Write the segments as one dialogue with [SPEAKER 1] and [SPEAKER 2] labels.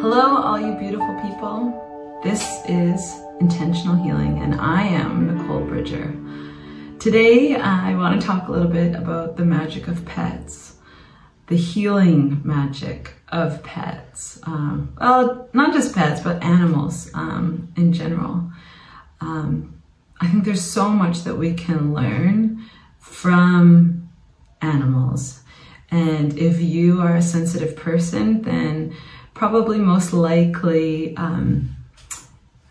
[SPEAKER 1] Hello, all you beautiful people. This is Intentional Healing, and I am Nicole Bridger. Today, I want to talk a little bit about the magic of pets, the healing magic of pets. Um, well, not just pets, but animals um, in general. Um, I think there's so much that we can learn from animals. And if you are a sensitive person, then probably most likely um,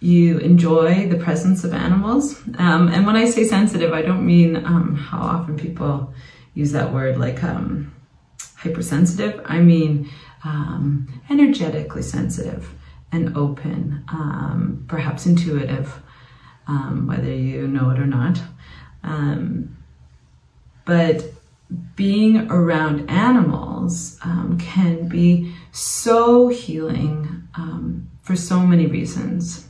[SPEAKER 1] you enjoy the presence of animals. Um, and when I say sensitive, I don't mean um, how often people use that word like um, hypersensitive. I mean um, energetically sensitive and open, um, perhaps intuitive, whether you know it or not. but being around animals um, can be so healing um, for so many reasons.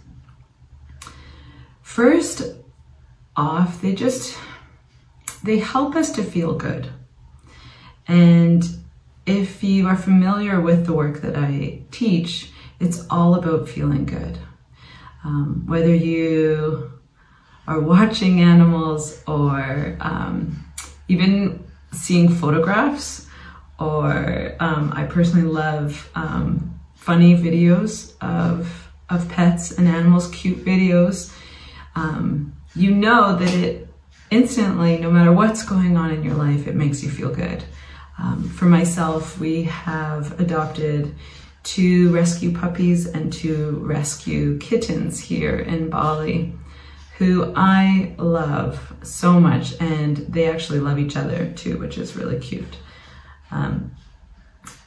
[SPEAKER 1] First off, they just they help us to feel good. And if you are familiar with the work that I teach, it's all about feeling good. Um, whether you are watching animals or um, even seeing photographs or um, I personally love um, funny videos of, of pets and animals, cute videos. Um, you know that it instantly, no matter what's going on in your life, it makes you feel good. Um, for myself, we have adopted two rescue puppies and two rescue kittens here in Bali who I love so much, and they actually love each other too, which is really cute. Um,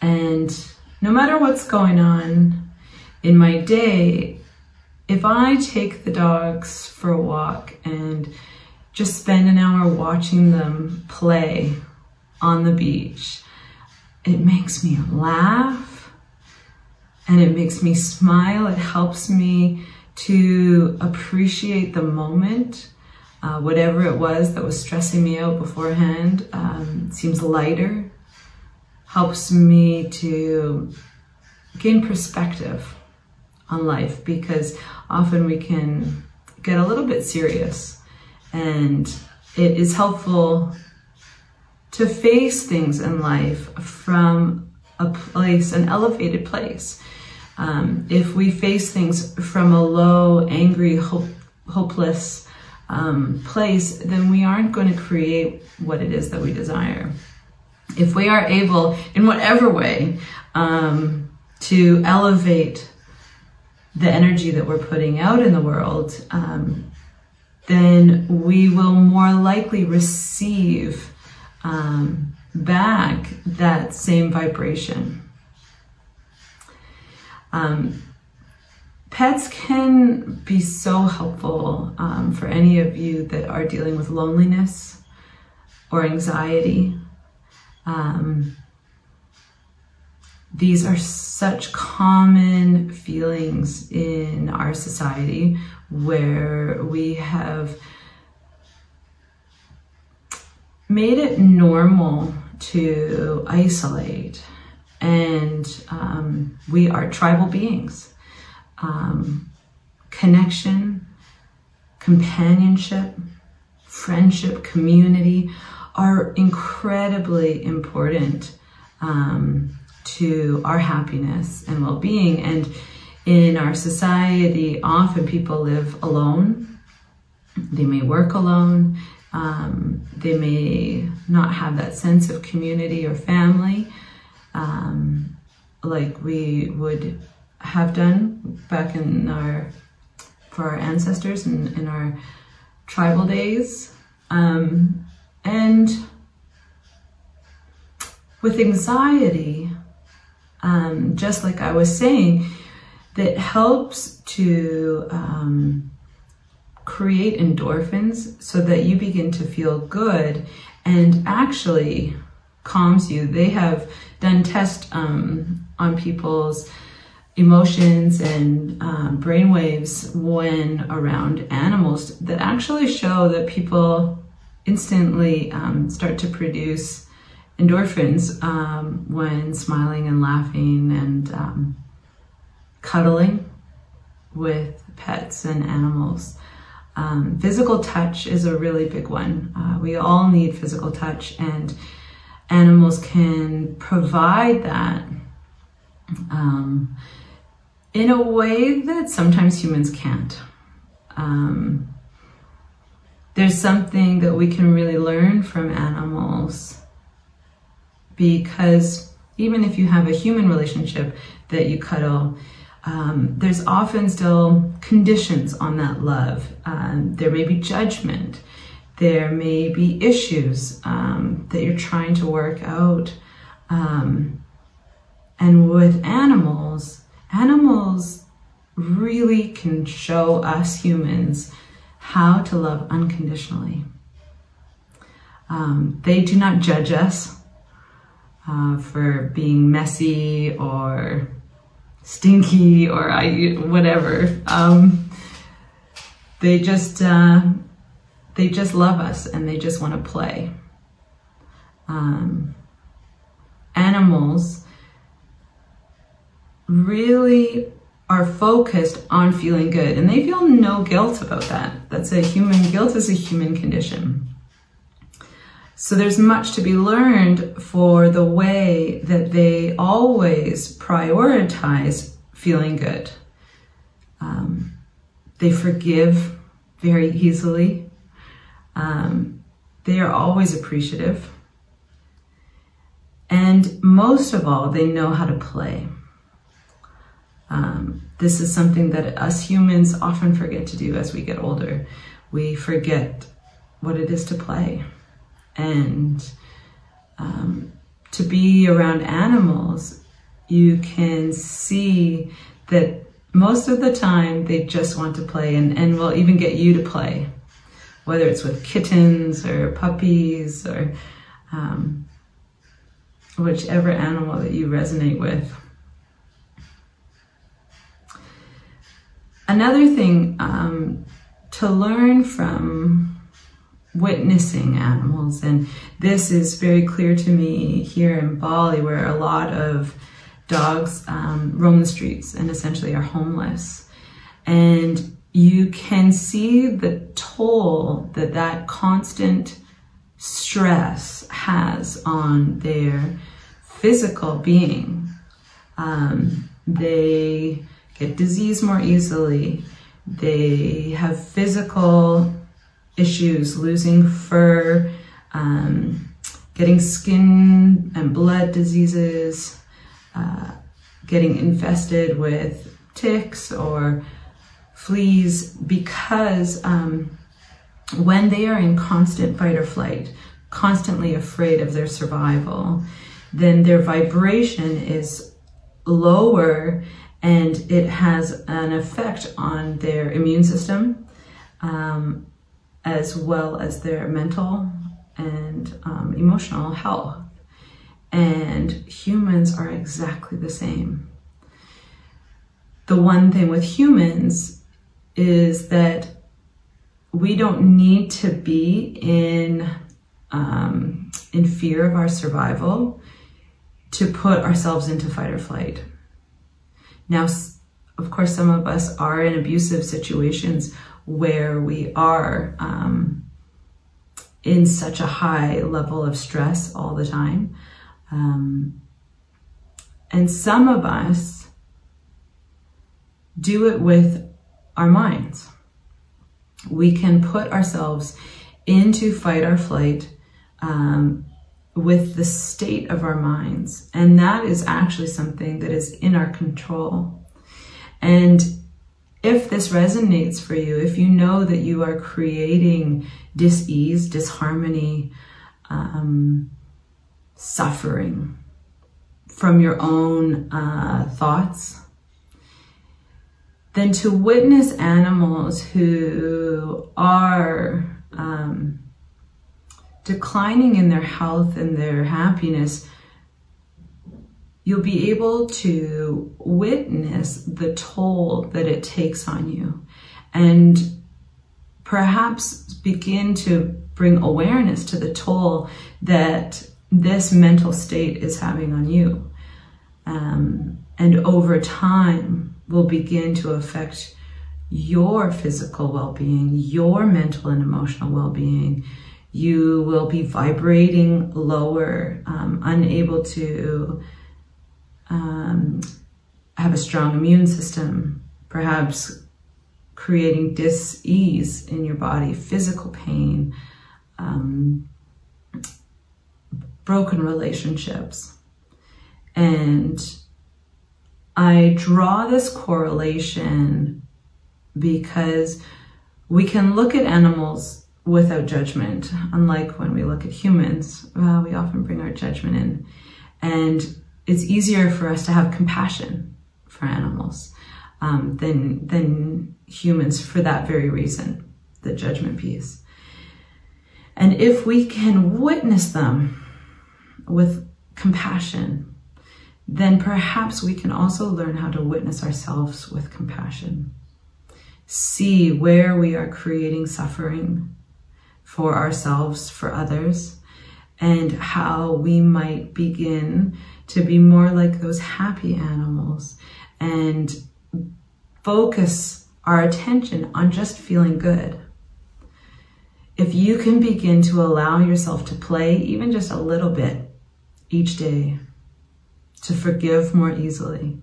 [SPEAKER 1] and no matter what's going on in my day, if I take the dogs for a walk and just spend an hour watching them play on the beach, it makes me laugh and it makes me smile. It helps me to appreciate the moment. Uh, whatever it was that was stressing me out beforehand um, seems lighter, helps me to gain perspective on life because often we can get a little bit serious and it is helpful to face things in life from a place, an elevated place. Um, if we face things from a low, angry, hope, hopeless um, place, then we aren't going to create what it is that we desire. If we are able, in whatever way, um, to elevate the energy that we're putting out in the world, um, then we will more likely receive um, back that same vibration. Um, pets can be so helpful um, for any of you that are dealing with loneliness or anxiety. Um, these are such common feelings in our society where we have made it normal to isolate and um, we are tribal beings. Um, connection, companionship, friendship, community are incredibly important um, to our happiness and well being. And in our society, often people live alone. They may work alone. Um, they may not have that sense of community or family um, like we would have done back in our for our ancestors and in, our tribal days. Um, and with anxiety, um, just like I was saying, that helps to um, create endorphins so that you begin to feel good and actually calms you. They have done tests um, on people's emotions and um, brain waves when around animals that actually show that people instantly um, start to produce endorphins um, when smiling and laughing and um, cuddling with pets and animals. Um, physical touch is a really big one. Uh, we all need physical touch, and animals can provide that um, in a way that sometimes humans can't. Um, there's something that we can really learn from animals because even if you have a human relationship that you cuddle, um, there's often still conditions on that love. Um, there may be judgment. There may be issues um, that you're trying to work out. Um, and with animals, animals really can show us humans how to love unconditionally. Um, they do not judge us uh, for being messy or stinky or I whatever. Um, they just uh, they just love us and they just want to play. Um, animals really are focused on feeling good and they feel no guilt about that. That's a human guilt is a human condition. So there's much to be learned for the way that they always prioritize feeling good. Um, they forgive very easily. Um, they are always appreciative. And most of all, they know how to play. Um, this is something that us humans often forget to do as we get older. We forget what it is to play and um, to be around animals, you can see that most of the time they just want to play and, and will even get you to play, whether it's with kittens or puppies or um, whichever animal that you resonate with. Another thing um, to learn from witnessing animals. And this is very clear to me here in Bali, where a lot of dogs um, roam the streets and essentially are homeless. And you can see the toll that that constant stress has on their physical being. Um, they get disease more easily. They have physical issues, losing fur, um, getting skin and blood diseases, uh, getting infested with ticks or fleas because um, when they are in constant fight or flight, constantly afraid of their survival, then their vibration is lower and it has an effect on their immune system. Um, as well as their mental and um, emotional health. And humans are exactly the same. The one thing with humans is that we don't need to be in um, in fear of our survival to put ourselves into fight or flight. Now, of course, some of us are in abusive situations where we are um, in such a high level of stress all the time. Um, and some of us do it with our minds. We can put ourselves into fight or flight um, with the state of our minds. And that is actually something that is in our control. And if this resonates for you, if you know that you are creating dis-ease, disharmony, um, suffering from your own uh, thoughts, then to witness animals who are um, declining in their health and their happiness you'll be able to witness the toll that it takes on you and perhaps begin to bring awareness to the toll that this mental state is having on you. Um, and over time, will begin to affect your physical well being, your mental and emotional well being. You will be vibrating lower, um, unable to um, have a strong immune system, perhaps creating dis-ease in your body, physical pain, um, broken relationships. And I draw this correlation because we can look at animals without judgment, unlike when we look at humans. We often bring our judgment in. And it's easier for us to have compassion for animals um, than, than humans for that very reason, the judgment piece. And if we can witness them with compassion, then perhaps we can also learn how to witness ourselves with compassion. See where we are creating suffering for ourselves, for others, and how we might begin to be more like those happy animals and focus our attention on just feeling good. If you can begin to allow yourself to play even just a little bit each day, to forgive more easily,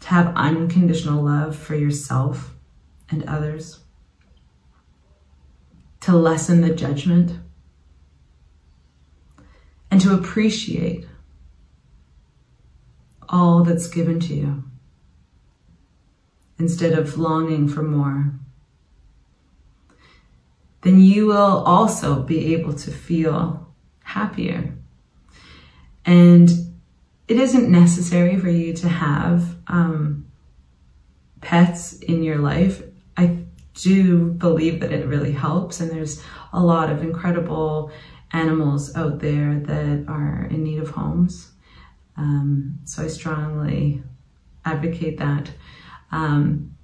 [SPEAKER 1] to have unconditional love for yourself and others, to lessen the judgment, and to appreciate all that's given to you instead of longing for more, then you will also be able to feel happier. And it isn't necessary for you to have um, pets in your life. I do believe that it really helps, and there's a lot of incredible animals out there that are in need of homes. Um, so I strongly advocate that. Um,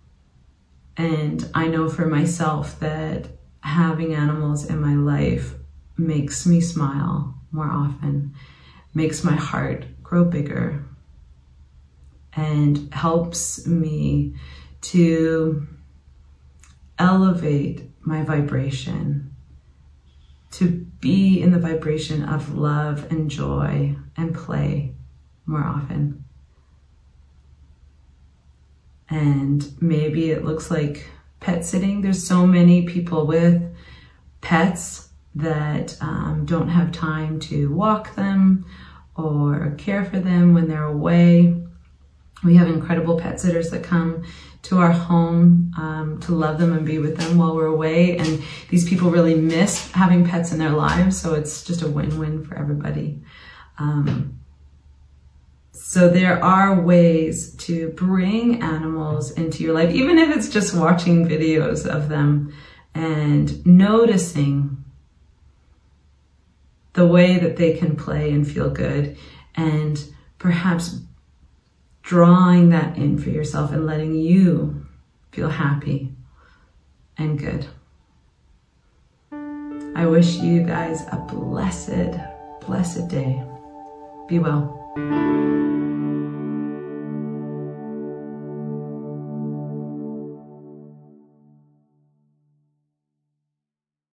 [SPEAKER 1] and I know for myself that having animals in my life makes me smile more often, makes my heart grow bigger, and helps me to elevate my vibration, to be in the vibration of love and joy and play more often. And maybe it looks like pet sitting. There's so many people with pets that um, don't have time to walk them or care for them when they're away. We have incredible pet sitters that come to our home um, to love them and be with them while we're away. And these people really miss having pets in their lives. So it's just a win-win for everybody. Um, so there are ways to bring animals into your life, even if it's just watching videos of them and noticing the way that they can play and feel good and perhaps drawing that in for yourself and letting you feel happy and good. I wish you guys a blessed, blessed day. Be well.